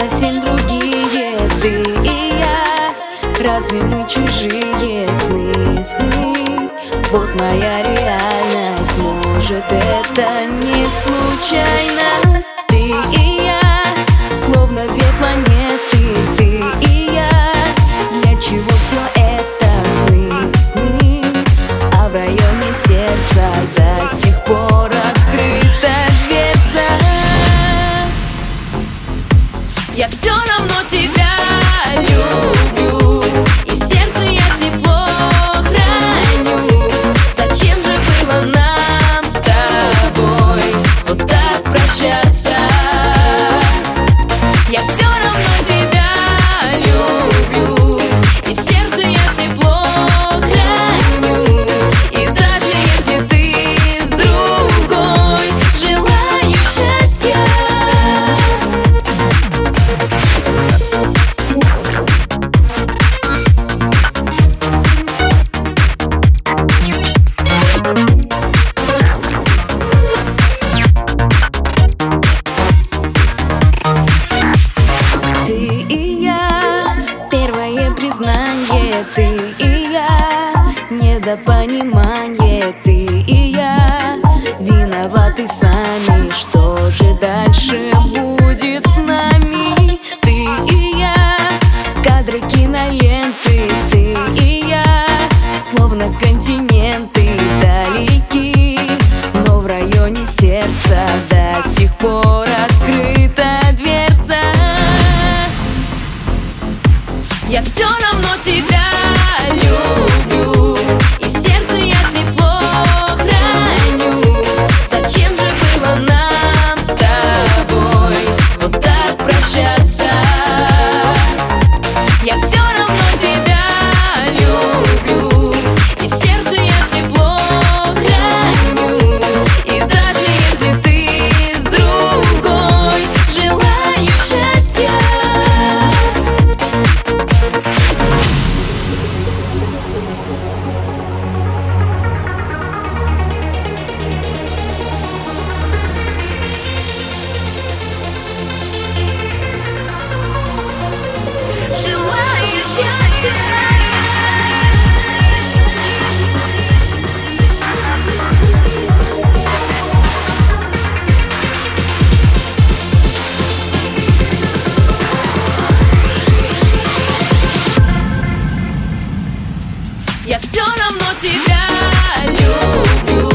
совсем другие. Ты и я, разве мы чужие сны, сны? Вот моя реальность, может это не случайность Ты и Ты и я, недопонимание Ты и я, виноваты сами Что же дальше будет с нами? Ты и я, кадры киноленты Ты и я, словно континенты далеки Но в районе сердца до сих пор открыта дверца Я все shall Я все равно тебя люблю.